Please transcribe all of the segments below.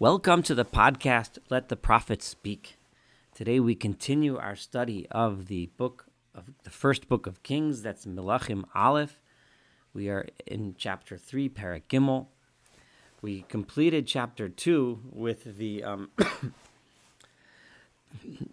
Welcome to the podcast Let the Prophets Speak. Today we continue our study of the book of the first book of Kings, that's Melachim Aleph. We are in chapter 3, Perek Gimel. We completed chapter 2 with the um,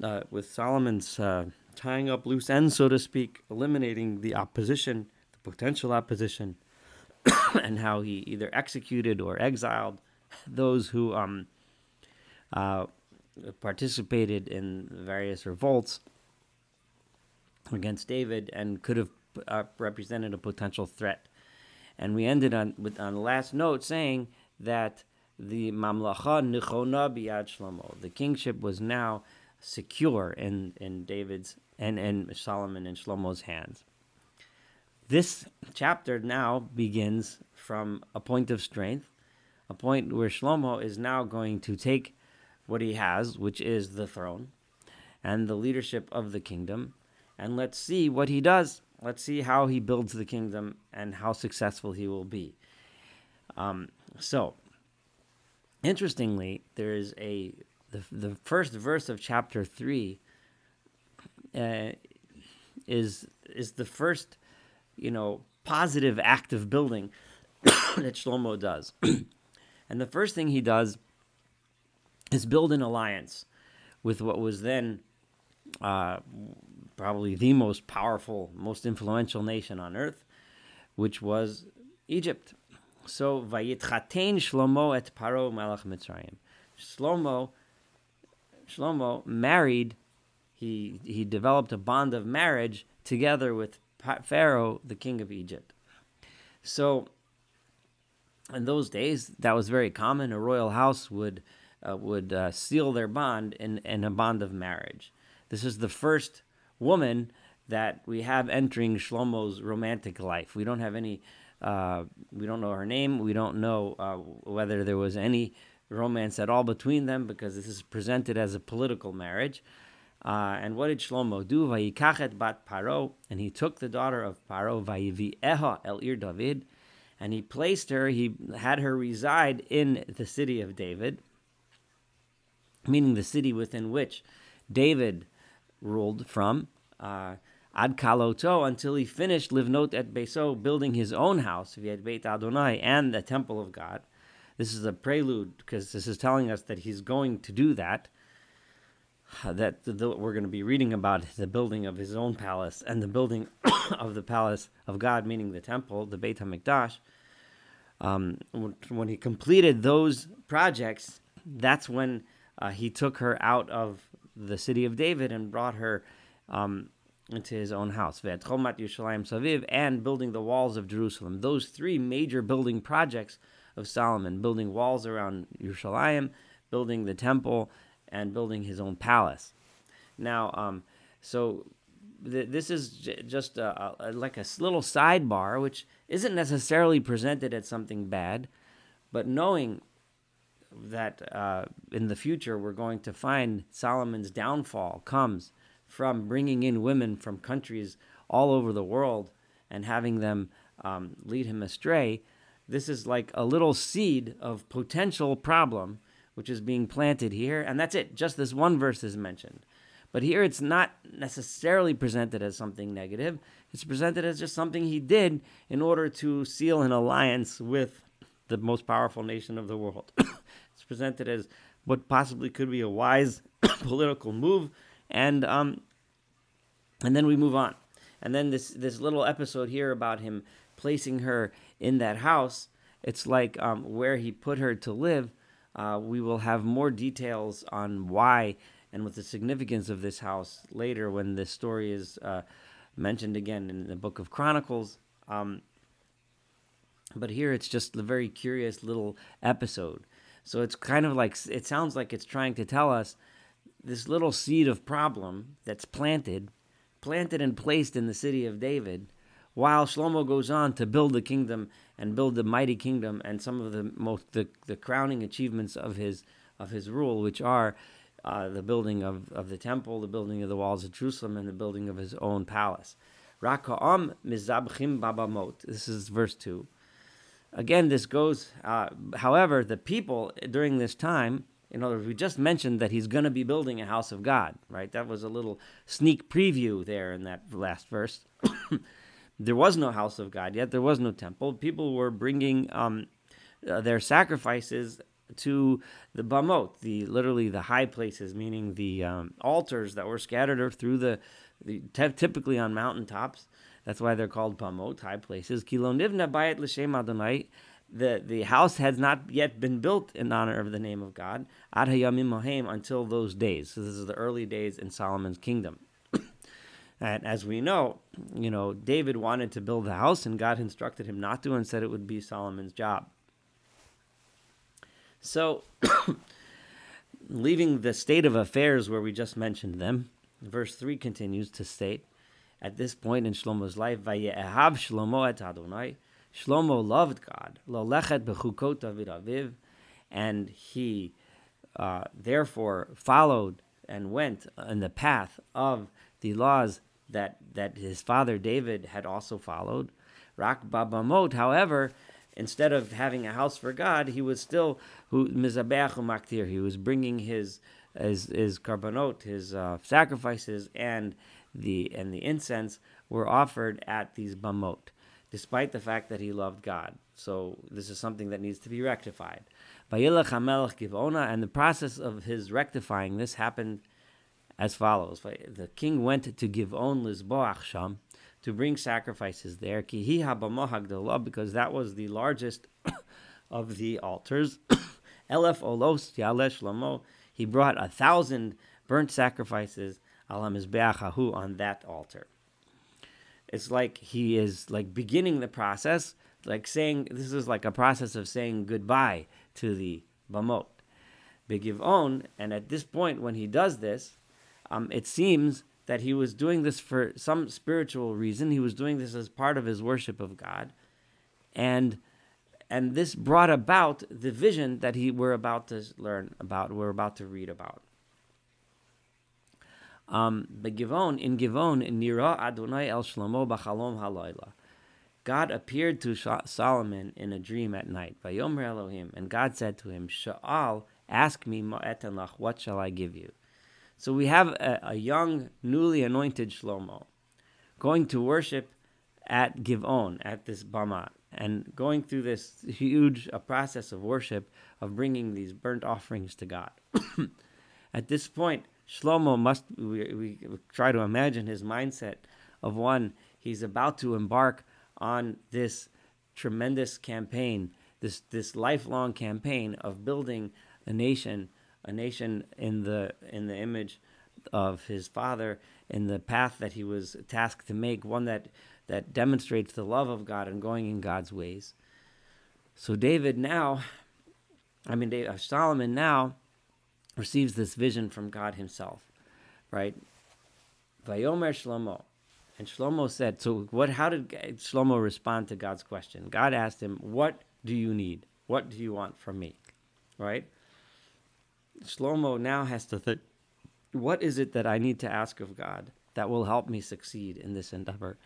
uh, with Solomon's uh, tying up loose ends, so to speak, eliminating the opposition, the potential opposition, and how he either executed or exiled those who um, uh, participated in various revolts against David and could have uh, represented a potential threat. And we ended on with on the last note saying that the mamlacha nichona biyad shlomo, the kingship was now secure in in David's and and Solomon and Shlomo's hands. This chapter now begins from a point of strength a point where Shlomo is now going to take what he has, which is the throne and the leadership of the kingdom, and let's see what he does. Let's see how he builds the kingdom and how successful he will be. Um, so, interestingly, there is a the, the first verse of chapter three uh, is is the first, you know, positive act of building that Shlomo does. And the first thing he does is build an alliance with what was then uh, probably the most powerful, most influential nation on earth, which was Egypt. So Vayitchatein Shlomo et Paro Melech Mitzrayim. Shlomo, Shlomo married. He he developed a bond of marriage together with Pharaoh, the king of Egypt. So in those days, that was very common. A royal house would uh, would uh, seal their bond in, in a bond of marriage. This is the first woman that we have entering Shlomo's romantic life. We don't have any. Uh, we don't know her name. We don't know uh, whether there was any romance at all between them because this is presented as a political marriage. Uh, and what did Shlomo do? Vayikachet bat Paro, and he took the daughter of Paro, Vayivi Eha el Ir David, and he placed her, he had her reside in the city of David, meaning the city within which David ruled from, uh, ad kaloto, until he finished livnot et beso, building his own house, Viet Beit Adonai, and the temple of God. This is a prelude because this is telling us that he's going to do that. That the, we're going to be reading about the building of his own palace and the building of the palace of God, meaning the temple, the Beit HaMikdash um, when he completed those projects, that's when uh, he took her out of the city of David and brought her um, into his own house. And building the walls of Jerusalem. Those three major building projects of Solomon building walls around Yerushalayim, building the temple, and building his own palace. Now, um, so th- this is j- just a, a, like a little sidebar, which isn't necessarily presented as something bad, but knowing that uh, in the future we're going to find Solomon's downfall comes from bringing in women from countries all over the world and having them um, lead him astray. This is like a little seed of potential problem which is being planted here, and that's it. Just this one verse is mentioned. But here it's not necessarily presented as something negative. It's presented as just something he did in order to seal an alliance with the most powerful nation of the world. it's presented as what possibly could be a wise political move, and um, and then we move on. And then this this little episode here about him placing her in that house. It's like um, where he put her to live. Uh, we will have more details on why and with the significance of this house later when this story is uh, mentioned again in the book of Chronicles. Um, but here it's just a very curious little episode. So it's kind of like, it sounds like it's trying to tell us this little seed of problem that's planted, planted and placed in the city of David, while Shlomo goes on to build the kingdom and build the mighty kingdom and some of the most the, the crowning achievements of his of his rule, which are uh, the building of, of the temple, the building of the walls of Jerusalem, and the building of his own palace. Raka'am mizabchim babamot. This is verse 2. again, this goes. Uh, however, the people during this time, in other words, we just mentioned that he's going to be building a house of God, right? That was a little sneak preview there in that last verse. there was no house of God yet. There was no temple. People were bringing um, uh, their sacrifices to the bamot, the literally the high places, meaning the um, altars that were scattered through the, the typically on mountaintops. That's why they're called bamot, high places. Kilo nivna bayit l'shem Adonai. The, the house has not yet been built in honor of the name of God, ad hayamim until those days. So this is the early days in Solomon's kingdom. And as we know, you know, David wanted to build the house, and God instructed him not to, and said it would be Solomon's job. So, leaving the state of affairs where we just mentioned them, verse 3 continues to state at this point in Shlomo's life, Vaye'ahav Shlomo et Adonai. Shlomo loved God, lo lechet bechukot David Aviv, and he uh, therefore followed and went in the path of the laws that that his father David had also followed. Rak babamot, however, instead of having a house for God, he was still who mizabeach. He was bringing his his his korbanot, his uh, sacrifices, and the and the incense were offered at these bamot, despite the fact that he loved God. So this is something that needs to be rectified. Vayilach Hamelech Givona, and the process of his rectifying this happened as follows: The king went to Givon Lizboach Sham to bring sacrifices there, because that was the largest of the altars. Elef olos yalesh lamo. He brought a thousand burnt sacrifices on that altar. It's like he is like beginning the process, like saying this is like a process of saying goodbye to the bamot. Begivon, and at this point when he does this, um, it seems that he was doing this for some spiritual reason. He was doing this as part of his worship of God. And and this brought about the vision that he we're about to learn about, we're about to read about. Um, but Givon, in Givon, in Nira Adonai El Shlomo Bachalom Halayla. God appeared to Solomon in a dream at night. Vayomer Elohim, and God said to him, Sha'al, ask me, Ma'etanach, what shall I give you? So we have a, a young, newly anointed Shlomo going to worship at Givon, at this Bama, and going through this huge uh, process of worship of bringing these burnt offerings to God. at this point, Shlomo must, we, we try to imagine his mindset of one, he's about to embark on this tremendous campaign, this, this lifelong campaign of building a nation a nation in the in the image of his father in the path that he was tasked to make, one that that demonstrates the love of God and going in God's ways. So David now, I mean David, Solomon now receives this vision from God Himself, right? Vayomer Shlomo, and Shlomo said, "So what? How did Shlomo respond to God's question? God asked him, "What do you need? What do you want from me?" Right? Shlomo now has to think, what is it that I need to ask of God that will help me succeed in this endeavor?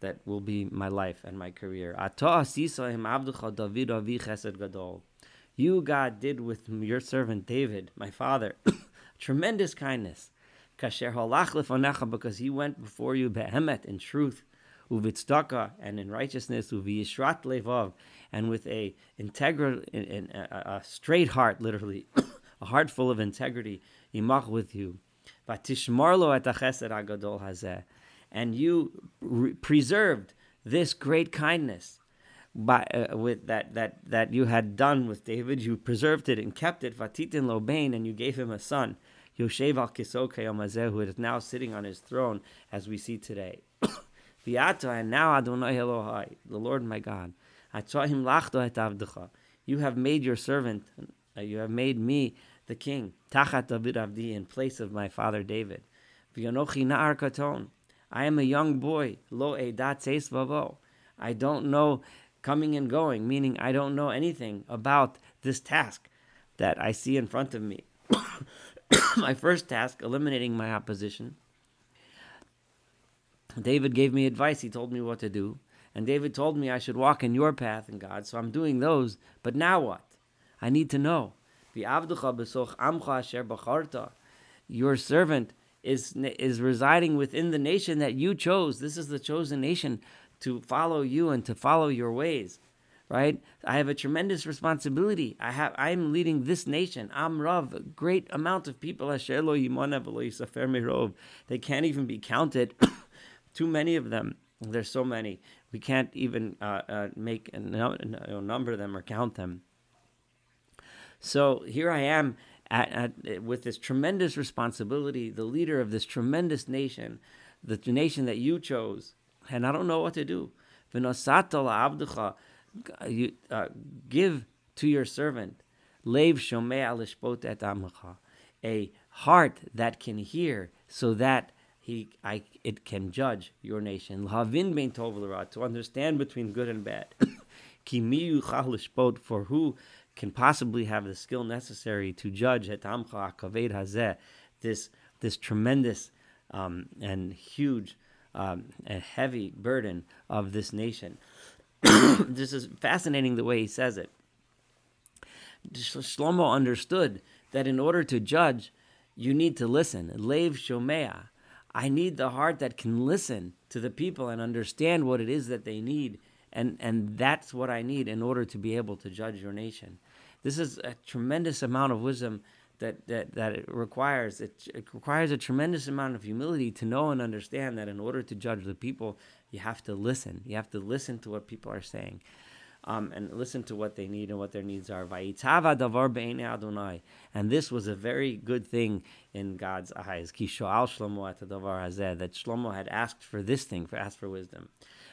That will be my life and my career. You, God, did with your servant David, my father, tremendous kindness. Because he went before you behemet in truth, and in righteousness, and with a integral, a, a straight heart, literally a heart full of integrity, imach with you. And you re- preserved this great kindness by, uh, with that, that, that you had done with David. You preserved it and kept it. Vatitin lobain, and you gave him a son. Yoshev al Kisokayomazeh, who is now sitting on his throne, as we see today. Viata, and now Adonai Elohai, the Lord my God. You have made your servant you have made me the king, Tachat David Avdi, in place of my father David. V'yonochi na'ar katon. I am a young boy, lo seis vavo. I don't know coming and going, meaning I don't know anything about this task that I see in front of me. my first task, eliminating my opposition. David gave me advice. He told me what to do. And David told me I should walk in your path in God, so I'm doing those. But now what? I need to know. Your servant is, is residing within the nation that you chose. This is the chosen nation to follow you and to follow your ways right? I have a tremendous responsibility. I have I am leading this nation. I'm Rav, a great amount of people. They can't even be counted. Too many of them. There's so many. We can't even uh, uh, make a number them or count them. So here I am at, at, with this tremendous responsibility, the leader of this tremendous nation, the nation that you chose, and I don't know what to do you, uh, give to your servant lev shomea a heart that can hear, so that he I, it can judge your nation. To understand between good and bad. For who can possibly have the skill necessary to judge this this tremendous um, and huge um, and heavy burden of this nation. this is fascinating the way he says it. Shlomo understood that in order to judge, you need to listen. Lev shomea. I need the heart that can listen to the people and understand what it is that they need. And, and that's what I need in order to be able to judge your nation. This is a tremendous amount of wisdom that, that, that it requires. It, it requires a tremendous amount of humility to know and understand that in order to judge the people, you have to listen. You have to listen to what people are saying. Um, and listen to what they need and what their needs are. And this was a very good thing in God's eyes. That Shlomo had asked for this thing, for asked for wisdom.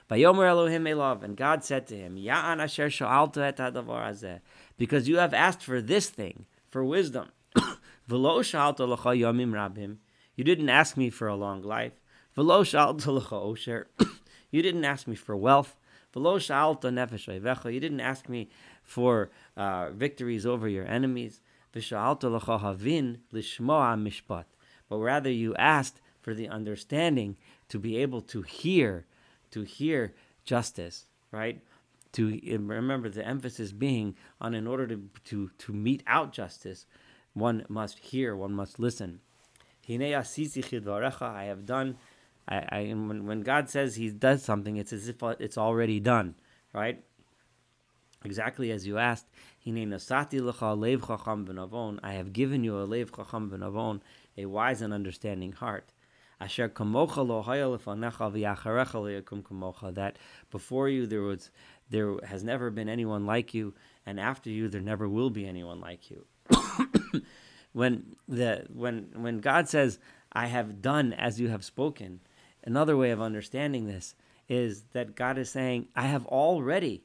And God said to him, Because you have asked for this thing, for wisdom. You didn't ask me for a long life. You didn't ask me for wealth. You didn't ask me for uh, victories over your enemies. But rather you asked for the understanding to be able to hear, to hear justice, right? To remember the emphasis being on in order to, to, to mete out justice, one must hear, one must listen. I have done I, I when, when God says He does something, it's as if uh, it's already done, right? Exactly as you asked, I have given you a lev chacham a wise and understanding heart. Asher kamocha lo kamocha. That before you there was there has never been anyone like you, and after you there never will be anyone like you. when the when when God says, "I have done as you have spoken," Another way of understanding this is that God is saying, I have already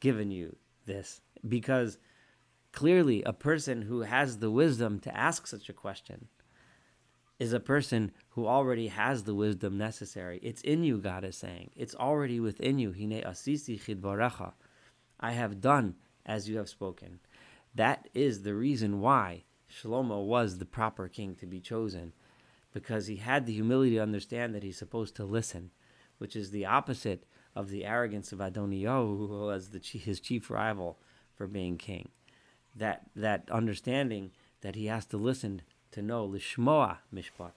given you this because clearly a person who has the wisdom to ask such a question is a person who already has the wisdom necessary. It's in you, God is saying. It's already within you. Hine asisi chidvarecha. I have done as you have spoken. That is the reason why Shlomo was the proper king to be chosen because he had the humility to understand that he's supposed to listen, which is the opposite of the arrogance of Adoniyahu, who was the, his chief rival for being king. That that understanding that he has to listen to know lishmoa mishpat.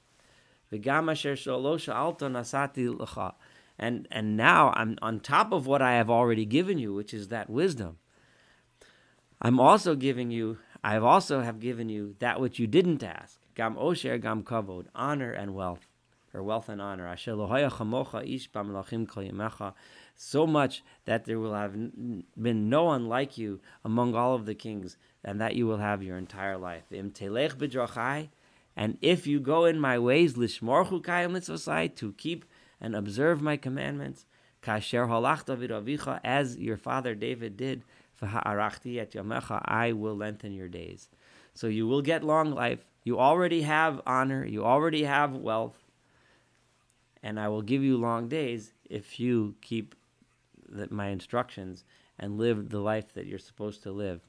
And and now I'm on top of what I have already given you, which is that wisdom. I'm also giving you. I have also have given you that which you didn't ask. Gam osher gam kavod, honor and wealth, or wealth and honor. Asher So much that there will have been no one like you among all of the kings, and that you will have your entire life. Im and if you go in my ways, lishmorchu to keep and observe my commandments, kasher as your father David did, et yamecha, I will lengthen your days. So you will get long life. You already have honor, you already have wealth, and I will give you long days if you keep the, my instructions and live the life that you're supposed to live.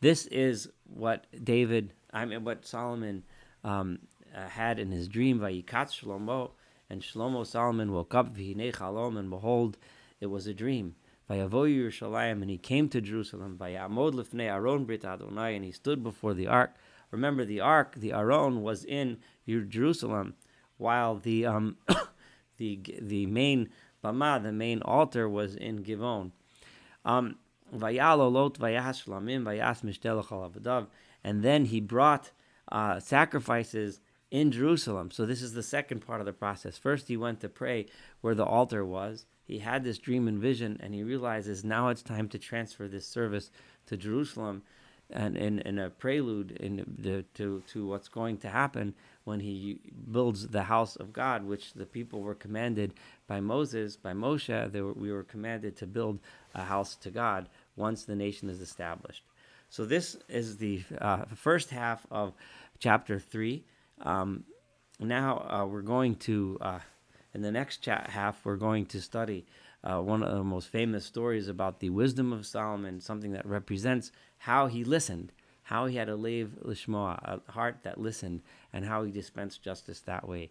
This is what David, I mean, what Solomon um, uh, had in his dream, Vayikat Shlomo, And Shlomo Solomon woke up, and behold, it was a dream. And he came to Jerusalem. Brit Adonai, and he stood before the ark. Remember, the ark, the Aron, was in Jerusalem, while the um, the the main bama, the main altar, was in Givon. Um, and then he brought uh, sacrifices in Jerusalem. So this is the second part of the process. First, he went to pray where the altar was. He had this dream and vision, and he realizes now it's time to transfer this service to Jerusalem, and in, a prelude in the, to to what's going to happen when he builds the house of God, which the people were commanded by Moses, by Moshe. Were, we were commanded to build a house to God once the nation is established. So this is the uh, first half of chapter three. Um, now uh, we're going to, uh, in the next chat half, we're going to study uh, one of the most famous stories about the wisdom of Solomon, something that represents how he listened, how he had a lev lishmoa, a heart that listened, and how he dispensed justice that way.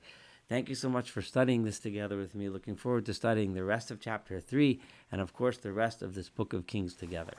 Thank you so much for studying this together with me. Looking forward to studying the rest of chapter 3 and, of course, the rest of this book of Kings together.